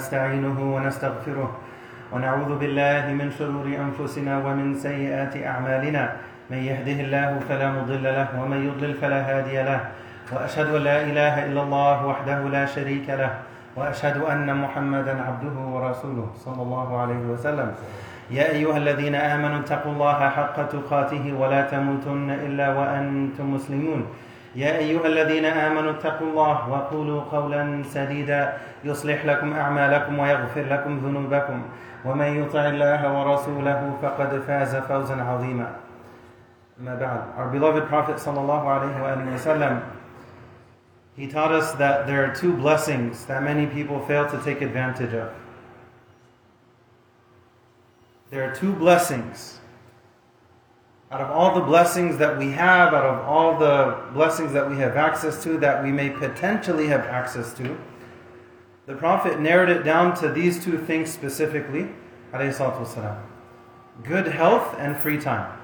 ونستعينه ونستغفره ونعوذ بالله من شرور أنفسنا ومن سيئات أعمالنا. من يهده الله فلا مضل له ومن يضلل فلا هادي له. وأشهد أن لا إله إلا الله وحده لا شريك له. وأشهد أن محمدا عبده ورسوله صلى الله عليه وسلم. يا أيها الذين آمنوا اتقوا الله حق تقاته ولا تموتن إلا وأنتم مسلمون. يا أيها الذين آمنوا اتقوا الله وقولوا قولا سديدا يصلح لكم أعمالكم ويغفر لكم ذنوبكم ومن يطع الله ورسوله فقد فاز فوزا عظيما ما بعد Our beloved Prophet sallallahu alaihi wasallam he taught us that there are two blessings that many people fail to take advantage of. There are two blessings out of all the blessings that we have, out of all the blessings that we have access to, that we may potentially have access to, the Prophet narrowed it down to these two things specifically. Good health and free time.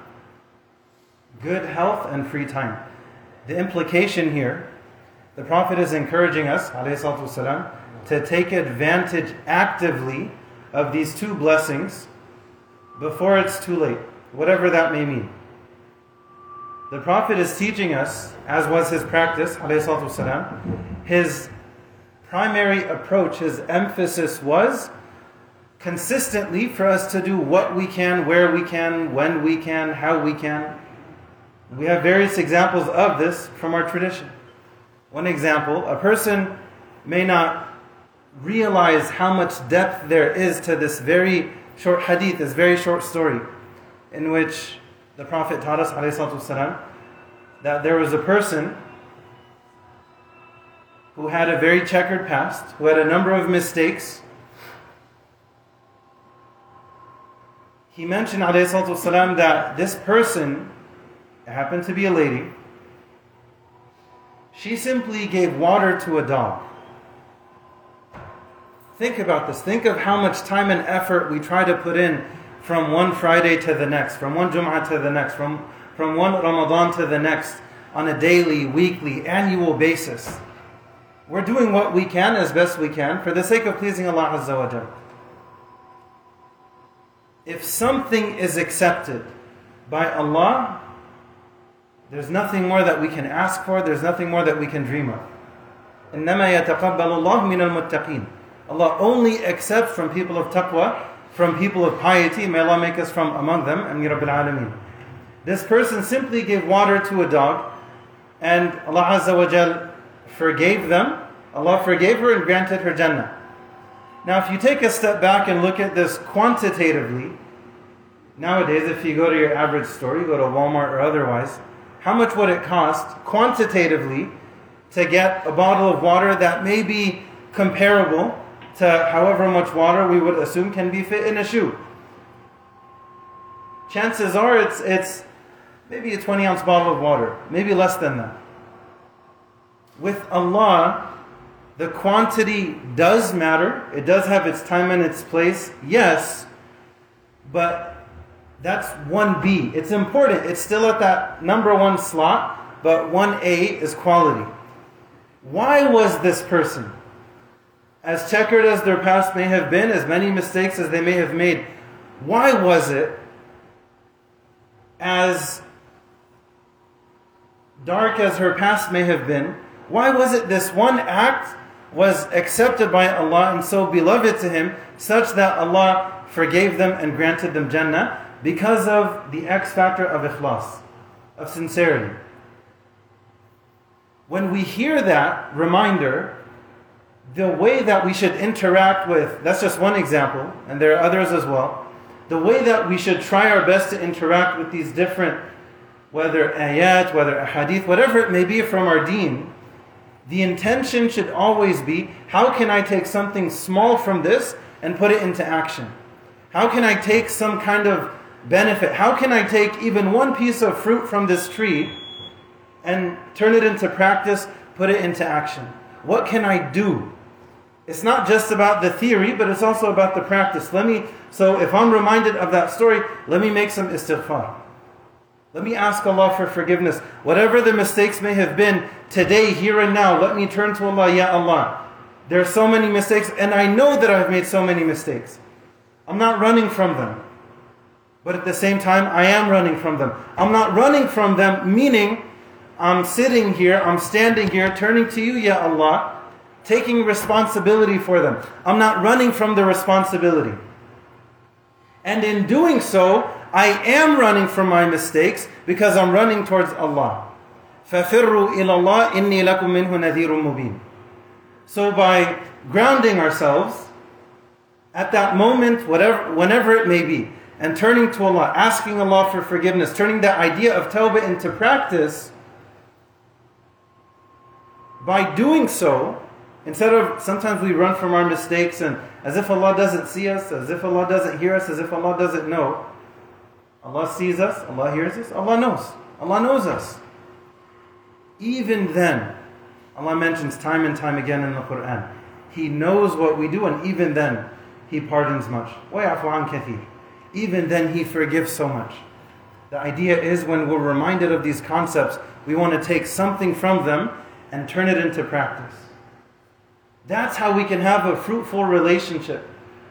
Good health and free time. The implication here, the Prophet is encouraging us wasalam, to take advantage actively of these two blessings before it's too late, whatever that may mean. The Prophet is teaching us, as was his practice, والسلام, his primary approach, his emphasis was consistently for us to do what we can, where we can, when we can, how we can. We have various examples of this from our tradition. One example, a person may not realize how much depth there is to this very short hadith, this very short story, in which the Prophet taught us والسلام, that there was a person who had a very checkered past, who had a number of mistakes. He mentioned والسلام, that this person happened to be a lady. She simply gave water to a dog. Think about this. Think of how much time and effort we try to put in from one Friday to the next, from one Jum'ah to the next, from, from one Ramadan to the next, on a daily, weekly, annual basis. We're doing what we can as best we can for the sake of pleasing Allah Azza wa Jal. If something is accepted by Allah, there's nothing more that we can ask for, there's nothing more that we can dream of. إنما يتقبل الله من المتقين. Allah only accepts from people of taqwa, from people of piety. May Allah make us from among them. Ameen Rabbil Alameen. This person simply gave water to a dog, and Allah Azza wa Jal forgave them. Allah forgave her and granted her Jannah. Now, if you take a step back and look at this quantitatively, Nowadays, if you go to your average store, you go to Walmart or otherwise, how much would it cost quantitatively to get a bottle of water that may be comparable to however much water we would assume can be fit in a shoe? Chances are it's, it's maybe a 20 ounce bottle of water, maybe less than that. With Allah, the quantity does matter. It does have its time and its place, yes, but that's 1B. It's important. It's still at that number one slot, but 1A is quality. Why was this person, as checkered as their past may have been, as many mistakes as they may have made, why was it as dark as her past may have been, why was it this one act was accepted by Allah and so beloved to Him, such that Allah forgave them and granted them Jannah? Because of the X factor of ikhlas, of sincerity. When we hear that reminder, the way that we should interact with, that's just one example, and there are others as well. The way that we should try our best to interact with these different, whether ayat, whether hadith, whatever it may be from our deen, the intention should always be how can I take something small from this and put it into action? How can I take some kind of benefit? How can I take even one piece of fruit from this tree and turn it into practice, put it into action? What can I do? It's not just about the theory, but it's also about the practice. Let me so if I'm reminded of that story, let me make some istighfar. Let me ask Allah for forgiveness. Whatever the mistakes may have been today, here and now, let me turn to Allah, Ya Allah. There are so many mistakes, and I know that I've made so many mistakes. I'm not running from them. But at the same time, I am running from them. I'm not running from them, meaning I'm sitting here, I'm standing here, turning to you, Ya Allah, taking responsibility for them. I'm not running from the responsibility. And in doing so, I am running from my mistakes because I'm running towards Allah. فَفِرُّوا إِلَى اللَّهِ إِنِّي لَكُم مِّنْهُ نَذِيرٌ مُبِينٌ So by grounding ourselves at that moment, whatever, whenever it may be, and turning to Allah, asking Allah for forgiveness, turning that idea of tawbah into practice, by doing so, instead of sometimes we run from our mistakes and as if Allah doesn't see us, as if Allah doesn't hear us, as if Allah doesn't know. Allah sees us, Allah hears us, Allah knows. Allah knows us. Even then, Allah mentions time and time again in the Quran, He knows what we do, and even then, He pardons much. Even then, He forgives so much. The idea is when we're reminded of these concepts, we want to take something from them and turn it into practice. That's how we can have a fruitful relationship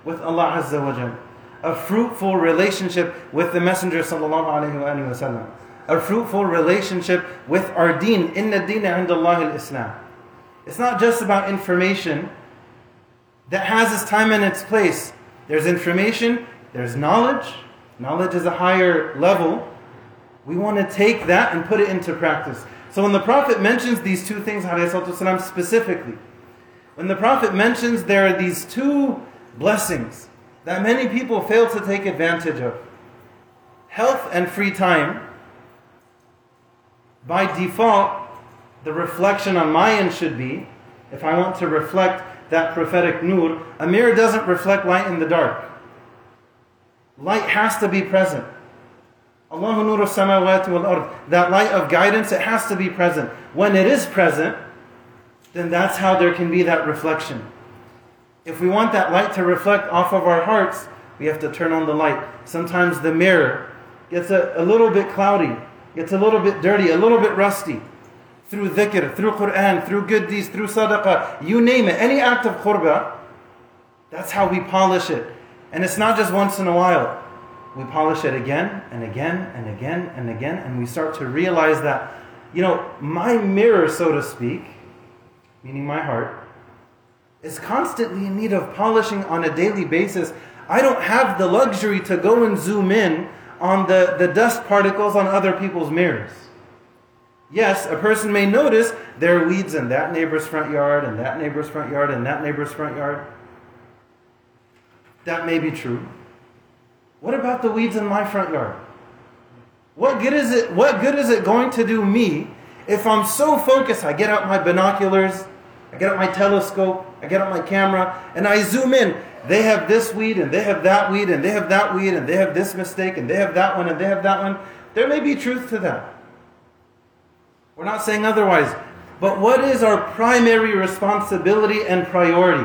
with Allah Azza wa Jalla a fruitful relationship with the Messenger sallallahu a fruitful relationship with our deen. Inna deen Allah al-Islam. It's not just about information that has its time and its place. There's information, there's knowledge. Knowledge is a higher level. We want to take that and put it into practice. So when the Prophet mentions these two things, والسلام, specifically, when the Prophet mentions there are these two blessings that many people fail to take advantage of. Health and free time, by default, the reflection on my end should be if I want to reflect that prophetic nur, a mirror doesn't reflect light in the dark. Light has to be present. Allahu nur samawati wal ard. That light of guidance, it has to be present. When it is present, then that's how there can be that reflection. If we want that light to reflect off of our hearts, we have to turn on the light. Sometimes the mirror gets a, a little bit cloudy, gets a little bit dirty, a little bit rusty. Through dhikr, through Quran, through good deeds, through sadaqah, you name it, any act of qurbah, that's how we polish it. And it's not just once in a while. We polish it again and again and again and again, and we start to realize that, you know, my mirror, so to speak, meaning my heart, is constantly in need of polishing on a daily basis. I don't have the luxury to go and zoom in on the, the dust particles on other people's mirrors. Yes, a person may notice there are weeds in that neighbor's front yard, and that neighbor's front yard, and that neighbor's front yard. That may be true. What about the weeds in my front yard? What good is it what good is it going to do me if I'm so focused I get out my binoculars, I get out my telescope, I get out my camera and I zoom in. They have this weed and they have that weed and they have that weed and they have this mistake and they have that one and they have that one. There may be truth to that. We're not saying otherwise. But what is our primary responsibility and priority?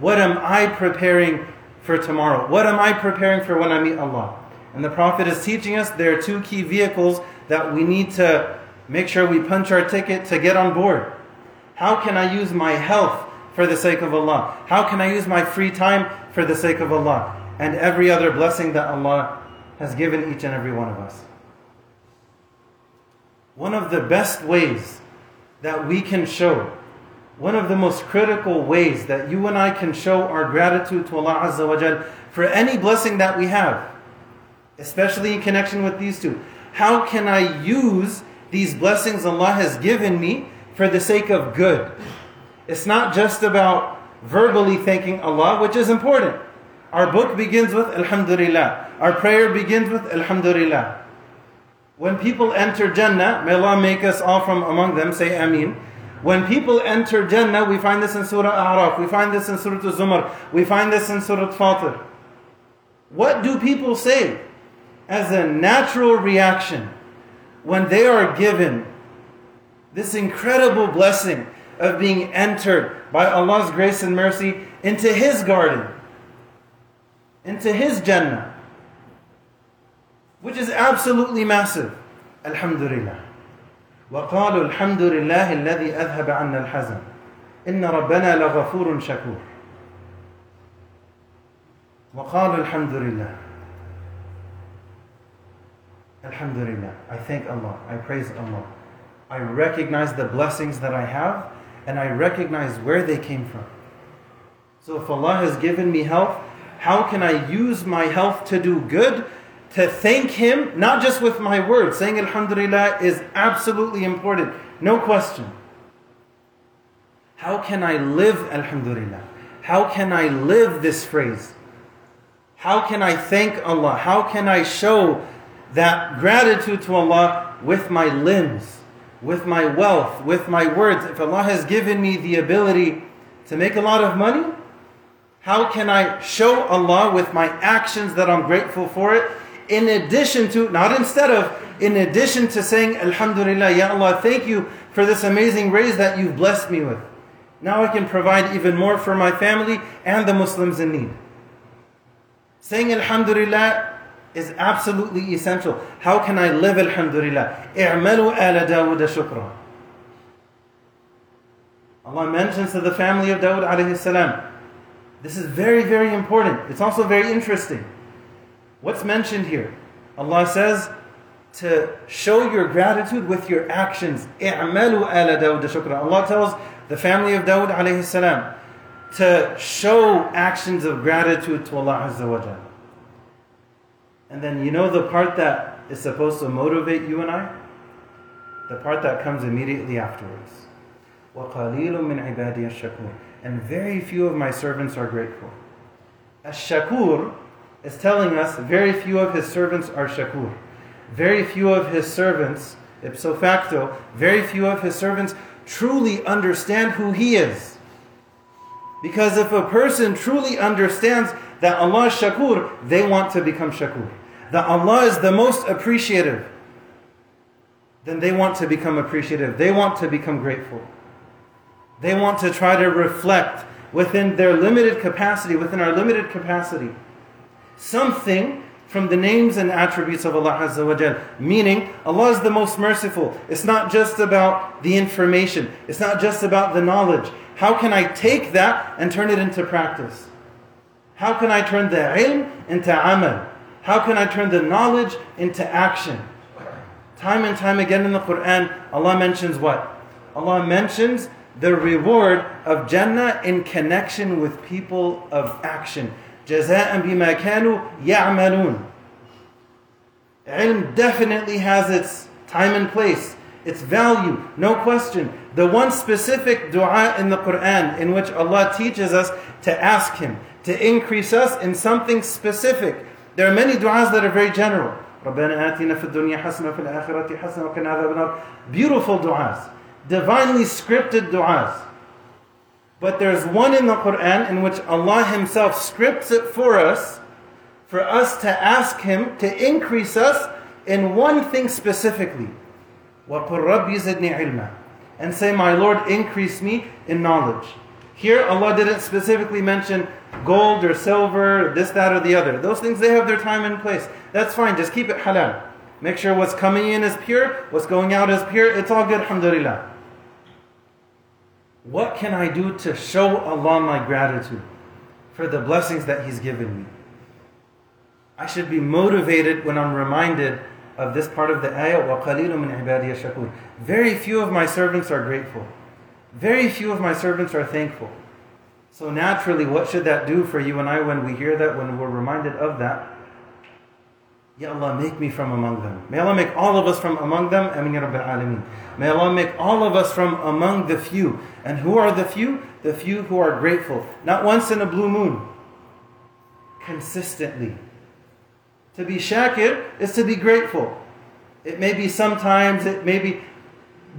What am I preparing for tomorrow? What am I preparing for when I meet Allah? And the Prophet is teaching us there are two key vehicles that we need to make sure we punch our ticket to get on board. How can I use my health for the sake of Allah? How can I use my free time for the sake of Allah? And every other blessing that Allah has given each and every one of us. One of the best ways that we can show, one of the most critical ways that you and I can show our gratitude to Allah Azza wa Jal for any blessing that we have, especially in connection with these two. How can I use these blessings Allah has given me for the sake of good? It's not just about verbally thanking Allah, which is important. Our book begins with Alhamdulillah. Our prayer begins with Alhamdulillah. When people enter Jannah, may Allah make us all from among them, say Ameen. When people enter Jannah, we find this in Surah A'raf, we find this in Surah Zumar, we find this in Surah Fatir. What do people say as a natural reaction when they are given this incredible blessing of being entered by Allah's grace and mercy into His garden, into His Jannah? which is absolutely massive. Alhamdulillah. وقالوا الحمد لله الذي أذهب عنا الحزن إن ربنا لغفور شكور وقالوا الحمد لله Alhamdulillah. I thank Allah. I praise Allah. I recognize the blessings that I have and I recognize where they came from. So if Allah has given me health, how can I use my health to do good? To thank Him, not just with my words. Saying Alhamdulillah is absolutely important. No question. How can I live Alhamdulillah? How can I live this phrase? How can I thank Allah? How can I show that gratitude to Allah with my limbs, with my wealth, with my words? If Allah has given me the ability to make a lot of money, how can I show Allah with my actions that I'm grateful for it? In addition to, not instead of, in addition to saying, Alhamdulillah, Ya Allah, thank you for this amazing raise that you've blessed me with. Now I can provide even more for my family and the Muslims in need. Saying Alhamdulillah is absolutely essential. How can I live Alhamdulillah? اعملوا آل داود شكرا. Allah mentions to the family of Dawud alayhi salam. This is very, very important. It's also very interesting. What's mentioned here? Allah says to show your gratitude with your actions. اعملوا آل داود شكرا. Allah tells the family of Dawud alayhi salam to show actions of gratitude to Allah Azza wa Jalla. And then you know the part that is supposed to motivate you and I? The part that comes immediately afterwards. وَقَلِيلٌ مِّنْ عِبَادِيَ الشَّكُورِ And very few of my servants are grateful. Ash-Shakur is telling us very few of his servants are Shakur. Very few of his servants, ipso facto, very few of his servants truly understand who he is. Because if a person truly understands that Allah is Shakur, they want to become Shakur. That Allah is the most appreciative, then they want to become appreciative. They want to become grateful. They want to try to reflect within their limited capacity, within our limited capacity, something from the names and attributes of Allah Azza wa Jal. Meaning, Allah is the most merciful. It's not just about the information, it's not just about the knowledge. How can I take that and turn it into practice? How can I turn the ilm into amal? How can I turn the knowledge into action? Time and time again in the Quran, Allah mentions what? Allah mentions the reward of Jannah in connection with people of action. جزاء بما كانوا يعملون. Ilm definitely has its time and place, its value, no question. The one specific dua in the Quran in which Allah teaches us to ask Him to increase us in something specific There are many du'as that are very general. رَبَّنَا آتِنَا فِي الدُّنْيَا حَسَنَةً وَفِي الْآخِرَةِ حَسَنَةً وَقِنَا عَذَابَ النَّارِ Beautiful du'as. Divinely scripted du'as. But there's one in the Quran in which Allah Himself scripts it for us, for us to ask Him to increase us in one thing specifically. وَقُلْ رَبِّ زِدْنِي عِلْمًا And say, My Lord, increase me in knowledge. Here, Allah didn't specifically mention gold or silver, this, that, or the other. Those things, they have their time and place. That's fine, just keep it halal. Make sure what's coming in is pure, what's going out is pure. It's all good, alhamdulillah. What can I do to show Allah my gratitude for the blessings that He's given me? I should be motivated when I'm reminded of this part of the ayah, وَقَلِيلٌ مِنْ عِبَادِيَ شَكُورٌ Very few of my servants are grateful. Very few of my servants are thankful. So naturally, what should that do for you and I when we hear that, when we're reminded of that? Ya Allah, make me from among them. May Allah make all of us from among them. Ya Rabbil Alameen. May Allah make all of us from among the few. And who are the few? The few who are grateful. Not once in a blue moon. Consistently. To be shakir is to be grateful. It may be sometimes, it may be,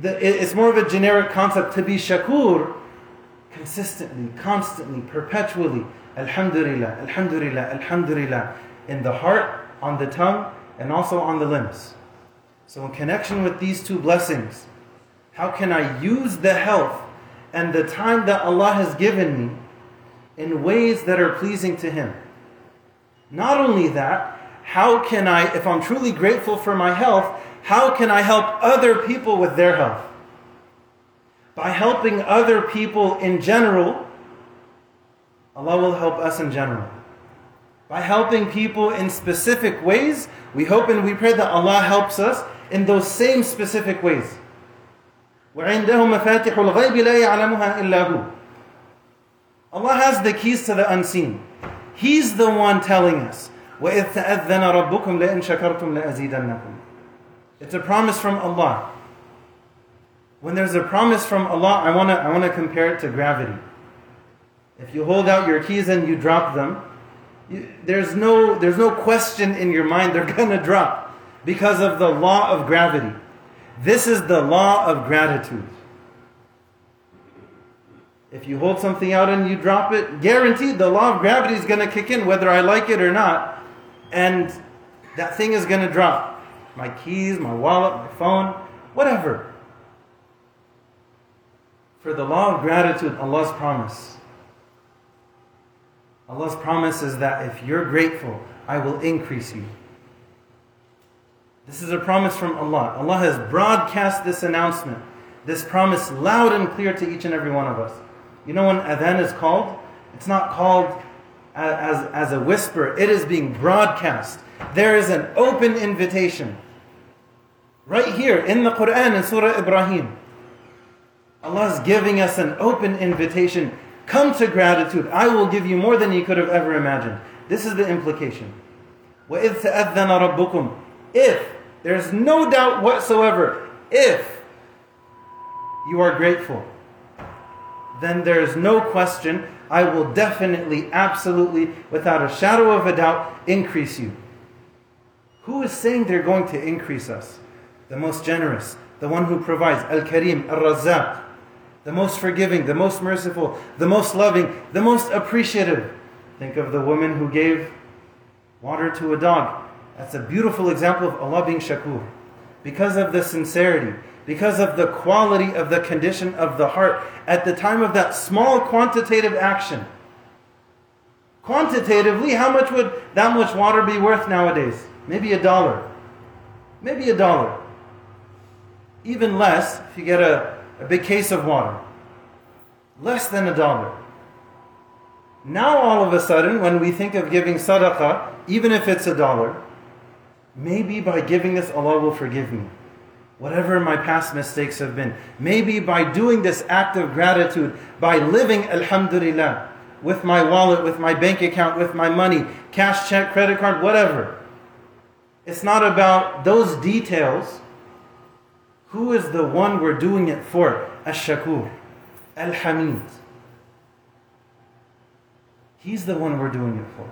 the, it's more of a generic concept. To be shakur, consistently, constantly, perpetually. Alhamdulillah, Alhamdulillah, Alhamdulillah. In the heart, on the tongue, and also on the limbs. So, in connection with these two blessings, how can I use the health and the time that Allah has given me in ways that are pleasing to Him? Not only that, how can I, if I'm truly grateful for my health, how can I help other people with their health? By helping other people in general, Allah will help us in general. By helping people in specific ways, we hope and we pray that Allah helps us in those same specific ways. وعنده مفاتح الغيب لا يعلمها إلا هو. Allah has the keys to the unseen. He's the one telling us. وَإِذْ تَأَذَّنَ رَبُّكُمْ لَإِن شَكَرْتُمْ لَأَزِيدَنَّكُمْ it's a promise from Allah. When there's a promise from Allah, I want to I wanna compare it to gravity. If you hold out your keys and you drop them, you, there's, no, there's no question in your mind they're going to drop because of the law of gravity. This is the law of gratitude. If you hold something out and you drop it, guaranteed the law of gravity is going to kick in whether I like it or not. And that thing is going to drop. My keys, my wallet, my phone, whatever. For the law of gratitude, Allah's promise. Allah's promise is that if you're grateful, I will increase you. This is a promise from Allah. Allah has broadcast this announcement, this promise loud and clear to each and every one of us. You know when adhan is called? It's not called as, as a whisper, it is being broadcast. There is an open invitation. Right here in the Quran in Surah Ibrahim. Allah is giving us an open invitation. Come to gratitude. I will give you more than you could have ever imagined. This is the implication. وَإِذْ تَأَذَّنَ رَبُّكُمْ If, there's no doubt whatsoever, if you are grateful, then there is no question I will definitely, absolutely, without a shadow of a doubt, increase you. Who is saying they're going to increase us? The most generous, the one who provides, Al Karim, Al Razzaq, the most forgiving, the most merciful, the most loving, the most appreciative. Think of the woman who gave water to a dog. That's a beautiful example of Allah being shakur. Because of the sincerity, because of the quality of the condition of the heart at the time of that small quantitative action. Quantitatively, how much would that much water be worth nowadays? Maybe a dollar. Maybe a dollar. Even less if you get a, a big case of water. Less than a dollar. Now, all of a sudden, when we think of giving sadaqah, even if it's a dollar, maybe by giving this, Allah will forgive me whatever my past mistakes have been. Maybe by doing this act of gratitude, by living Alhamdulillah, with my wallet, with my bank account, with my money, cash check, credit card, whatever. It's not about those details. Who is the one we're doing it for? Ash-Shakur, Al-Hamid. He's the one we're doing it for.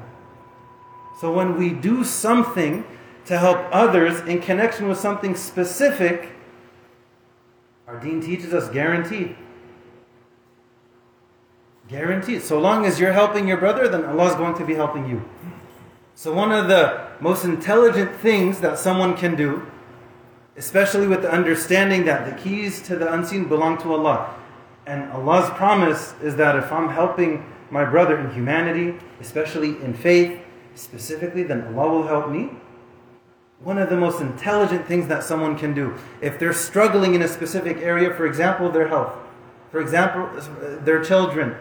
So when we do something to help others in connection with something specific, our deen teaches us guaranteed. Guaranteed. So long as you're helping your brother, then Allah is going to be helping you. So one of the most intelligent things that someone can do, especially with the understanding that the keys to the unseen belong to Allah. And Allah's promise is that if I'm helping my brother in humanity, especially in faith, specifically, then Allah will help me. One of the most intelligent things that someone can do, if they're struggling in a specific area, for example, their health, for example, their children,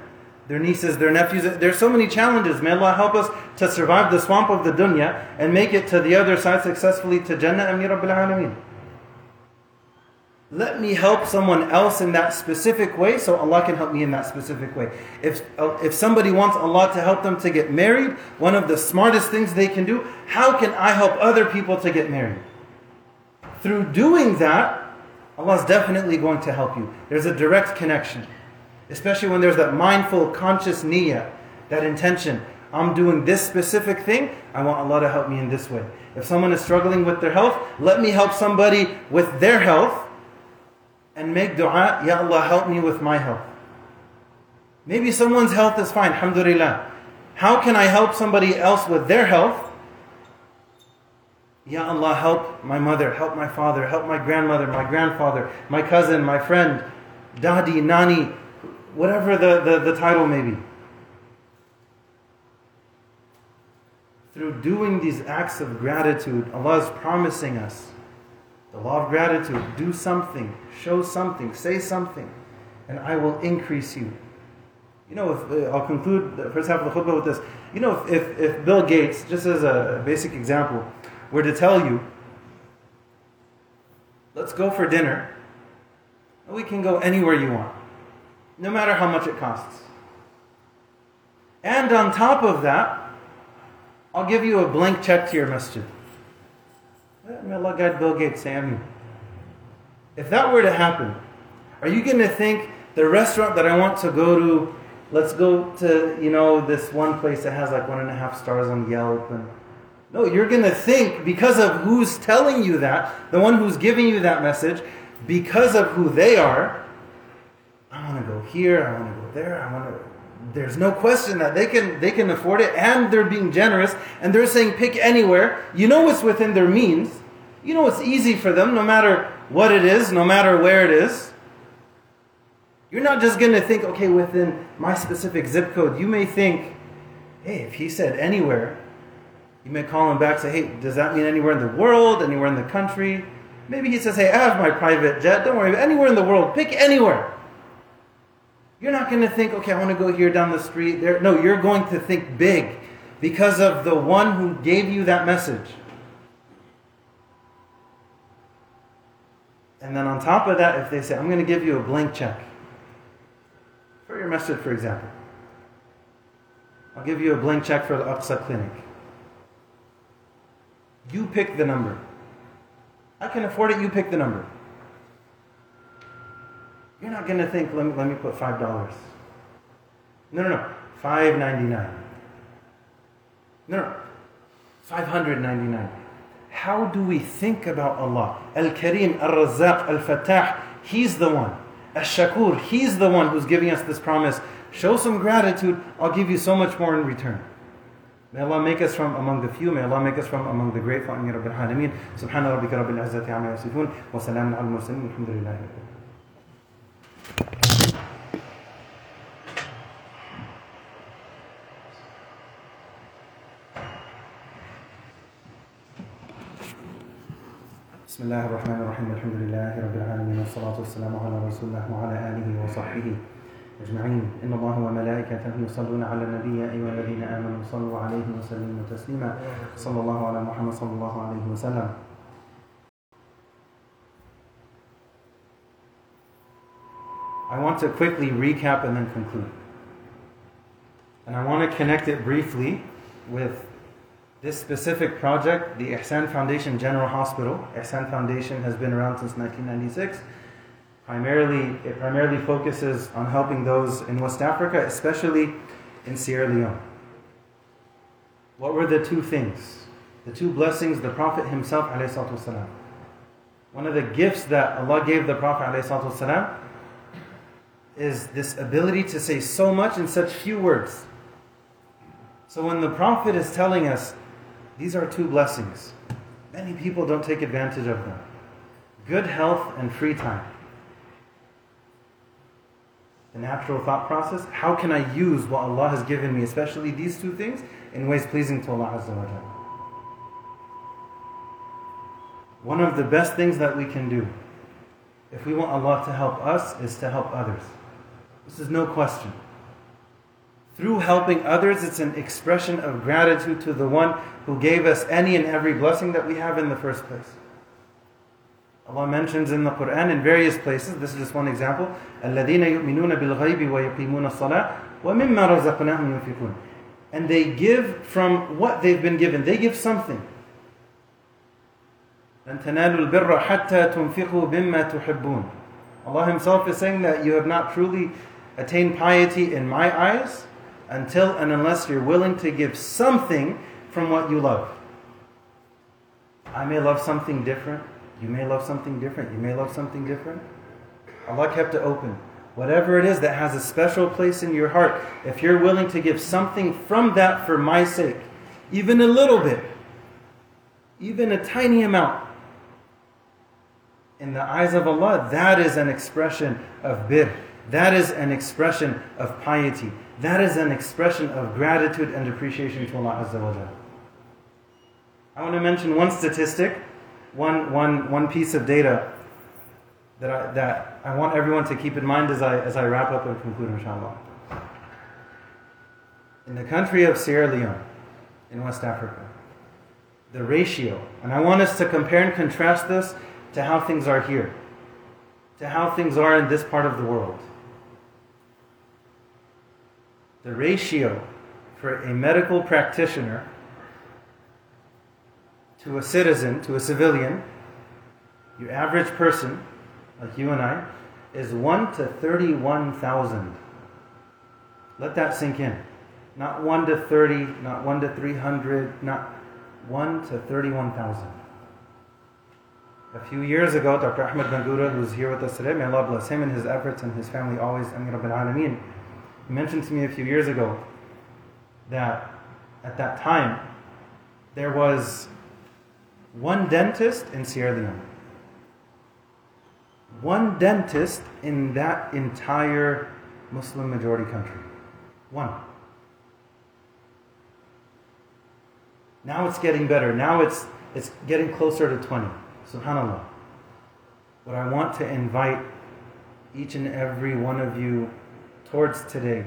their nieces, their nephews. There's so many challenges. May Allah help us to survive the swamp of the dunya and make it to the other side successfully to Jannah Ameen Rabbil Alameen. Let me help someone else in that specific way so Allah can help me in that specific way. If, uh, if somebody wants Allah to help them to get married, one of the smartest things they can do, how can I help other people to get married? Through doing that, Allah is definitely going to help you. There's a direct connection. Especially when there's that mindful, conscious niyyah, that intention. I'm doing this specific thing, I want Allah to help me in this way. If someone is struggling with their health, let me help somebody with their health and make dua, Ya Allah, help me with my health. Maybe someone's health is fine, alhamdulillah. How can I help somebody else with their health? Ya Allah, help my mother, help my father, help my grandmother, my grandfather, my cousin, my friend, dadi, nani, whatever the, the, the title may be. Through doing these acts of gratitude, Allah is promising us the law of gratitude. Do something, show something, say something, and I will increase you. You know, if, uh, I'll conclude the first half of the khutbah with this. You know, if, if, if Bill Gates, just as a basic example, were to tell you, let's go for dinner, we can go anywhere you want, no matter how much it costs. And on top of that, I'll give you a blank check to your masjid. May Allah guide Bill Gates, Sam. If that were to happen, are you going to think the restaurant that I want to go to, let's go to, you know, this one place that has like one and a half stars on Yelp and no, you're going to think because of who's telling you that, the one who's giving you that message, because of who they are, go here, I want to go there, I want to there's no question that they can they can afford it and they're being generous and they're saying pick anywhere. You know it's within their means. You know it's easy for them no matter what it is, no matter where it is. You're not just going to think okay within my specific zip code. You may think hey, if he said anywhere, you may call him back say, "Hey, does that mean anywhere in the world, anywhere in the country?" Maybe he says, "Hey, I have my private jet. Don't worry, anywhere in the world. Pick anywhere." You're not going to think, okay, I want to go here down the street. There. No, you're going to think big because of the one who gave you that message. And then on top of that, if they say, I'm going to give you a blank check for your masjid, for example, I'll give you a blank check for the Aqsa Clinic. You pick the number. I can afford it, you pick the number. You're not going to think, let me, let me put $5. No, no, no. Five ninety nine. No, no. Five hundred ninety nine. How do we think about Allah? Al Kareem, Al Razaq, Al Fatah. He's the one. Al Shakur. He's the one who's giving us this promise. Show some gratitude. I'll give you so much more in return. May Allah make us from among the few. May Allah make us from among the grateful. Amin Rabbil Alameen. Subhana rabbika rabbil izzati amma yasifun. Wa salamun al mursalin. Alhamdulillahi بسم الله الرحمن الرحيم. الحمد لله رب العالمين. والصلاة والسلام على رسول الله وعلى آله وصحبه أجمعين. إن الله وملائكته يصلون على النبي يا أيها الذين آمنوا صلوا عليه وسلموا تسليما. صلى الله على محمد صلى الله عليه وسلم. I want to quickly recap and then conclude. And I want to connect it briefly with this specific project, the Ihsan Foundation General Hospital. Ihsan Foundation has been around since 1996. Primarily, it primarily focuses on helping those in West Africa, especially in Sierra Leone. What were the two things? The two blessings the Prophet himself والسلام, one of the gifts that Allah gave the Prophet والسلام, is this ability to say so much in such few words. So when the Prophet is telling us these are two blessings, many people don't take advantage of them. Good health and free time. The natural thought process how can I use what Allah has given me, especially these two things, in ways pleasing to Allah Azza wa? One of the best things that we can do if we want Allah to help us is to help others. This is no question. Through helping others, it's an expression of gratitude to the one who gave us any and every blessing that we have in the first place. Allah mentions in the Quran in various places, this is just one example, And they give from what they've been given. They give something. Allah Himself is saying that you have not truly attained piety in my eyes until and unless you're willing to give something from what you love. I may love something different. You may love something different. You may love something different. Allah kept it open. Whatever it is that has a special place in your heart, if you're willing to give something from that for my sake, even a little bit, even a tiny amount, in the eyes of Allah, that is an expression of bir. That is an expression of piety. That is an expression of gratitude and appreciation to Allah Azza wa. I want to mention one statistic, one, one, one piece of data that I, that I want everyone to keep in mind as I, as I wrap up and conclude, inshallah. In the country of Sierra Leone, in West Africa, the ratio, and I want us to compare and contrast this to how things are here, to how things are in this part of the world. The ratio for a medical practitioner to a citizen, to a civilian, your average person, like you and I, is 1 to 31,000. Let that sink in. Not 1 to 30, not 1 to 300, not 1 to 31,000. A few years ago, Dr. Ahmed Bangura, who's here with us today, may Allah bless him and his efforts and his family always, Ameen Rabbil Alameen, he mentioned to me a few years ago that at that time there was one dentist in Sierra Leone. One dentist in that entire Muslim majority country. One. Now it's getting better. Now it's, it's getting closer to 20. SubhanAllah. What I want to invite each and every one of you towards today,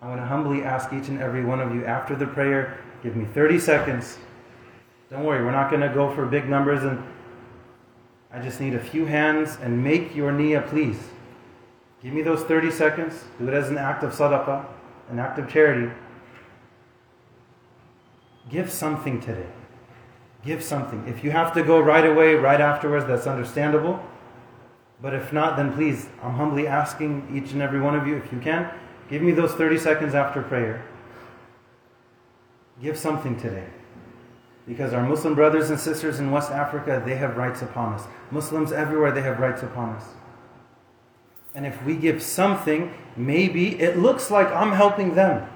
I want to humbly ask each and every one of you after the prayer, give me 30 seconds. Don't worry, we're not going to go for big numbers and I just need a few hands and make your niyyah, please. Give me those 30 seconds. Do it as an act of sadaqah, an act of charity. Give something today. Give something. If you have to go right away, right afterwards, that's understandable. But if not, then please, I'm humbly asking each and every one of you, if you can, give me those 30 seconds after prayer. Give something today. Because our Muslim brothers and sisters in West Africa, they have rights upon us. Muslims everywhere, they have rights upon us. And if we give something, maybe it looks like I'm helping them.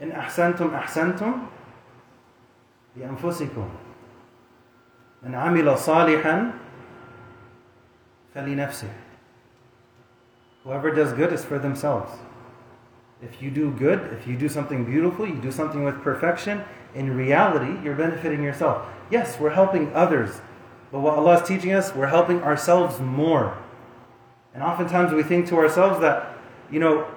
In ahsantum ahsantum, bi anfusikum. And amila salihan, فلنفسه Whoever does good is for themselves. If you do good, if you do something beautiful, you do something with perfection, in reality, you're benefiting yourself. Yes, we're helping others. But what Allah is teaching us, we're helping ourselves more. And oftentimes we think to ourselves that, you know,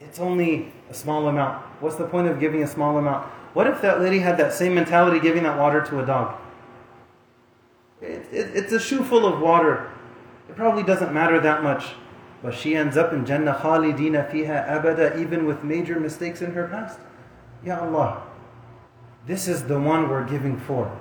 it's only a small amount. What's the point of giving a small amount? What if that lady had that same mentality giving that water to a dog? It, it, it's a shoe full of water. Probably doesn't matter that much. But she ends up in Jannah khalidina fiha abada even with major mistakes in her past. Ya Allah. This is the one we're giving for.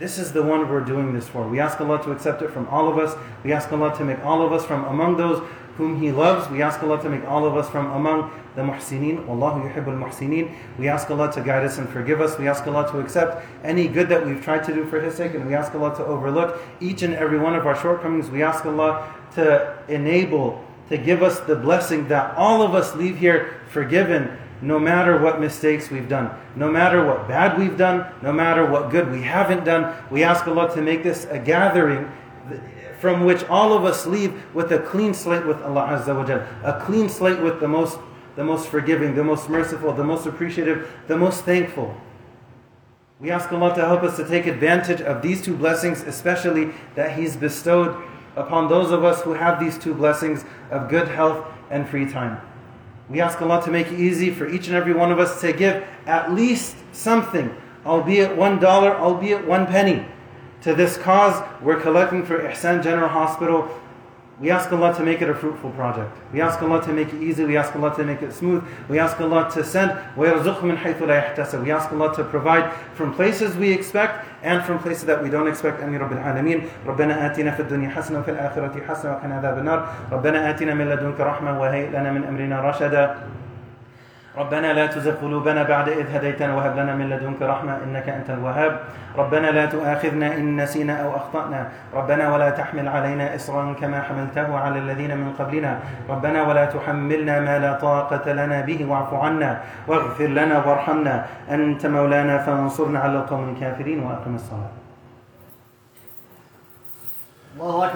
This is the one we're doing this for. We ask Allah to accept it from all of us. We ask Allah to make all of us from among those whom He loves. We ask Allah to make all of us from among the muhsineen. Wallahu yuhibbul muhsineen. We ask Allah to guide us and forgive us. We ask Allah to accept any good that we've tried to do for His sake, and we ask Allah to overlook each and every one of our shortcomings. We ask Allah to enable, to give us the blessing that all of us leave here forgiven no matter what mistakes we've done, no matter what bad we've done, no matter what good we haven't done. We ask Allah to make this a gathering from which all of us leave with a clean slate with Allah Azza wa Jal, a clean slate with the most, the most forgiving, the most merciful, the most appreciative, the most thankful. We ask Allah to help us to take advantage of these two blessings, especially that He's bestowed upon those of us who have these two blessings of good health and free time. We ask Allah to make it easy for each and every one of us to give at least something, albeit one dollar, albeit one penny, to this cause. We're collecting for Ihsan General Hospital. We ask Allah to make it a fruitful project. We ask Allah to make it easy. We ask Allah to make it smooth. We ask Allah to send. We ask Allah to provide from places we expect and from places that we don't expect. Ameen Rabbil Alameen. ربنا آتنا في الدنيا حسنة وفي الآخرة حسنة وقنا عذاب النار. ربنا آتنا من لدنك رحمة وهيئ لنا من أمرنا رشدا. ربنا لا تزغ قلوبنا بعد إذ هديتنا وهب لنا من لدنك رحمة إنك أنت الوهاب. ربنا لا تؤاخذنا إن نسينا أو أخطأنا. ربنا ولا تحمل علينا إصرا كما حملته على الذين من قبلنا. ربنا ولا تحملنا ما لا طاقة لنا به. واعف عنا واغفر لنا وارحمنا. أنت مولانا فانصرنا على القوم الكافرين وأقم الصلاة. الله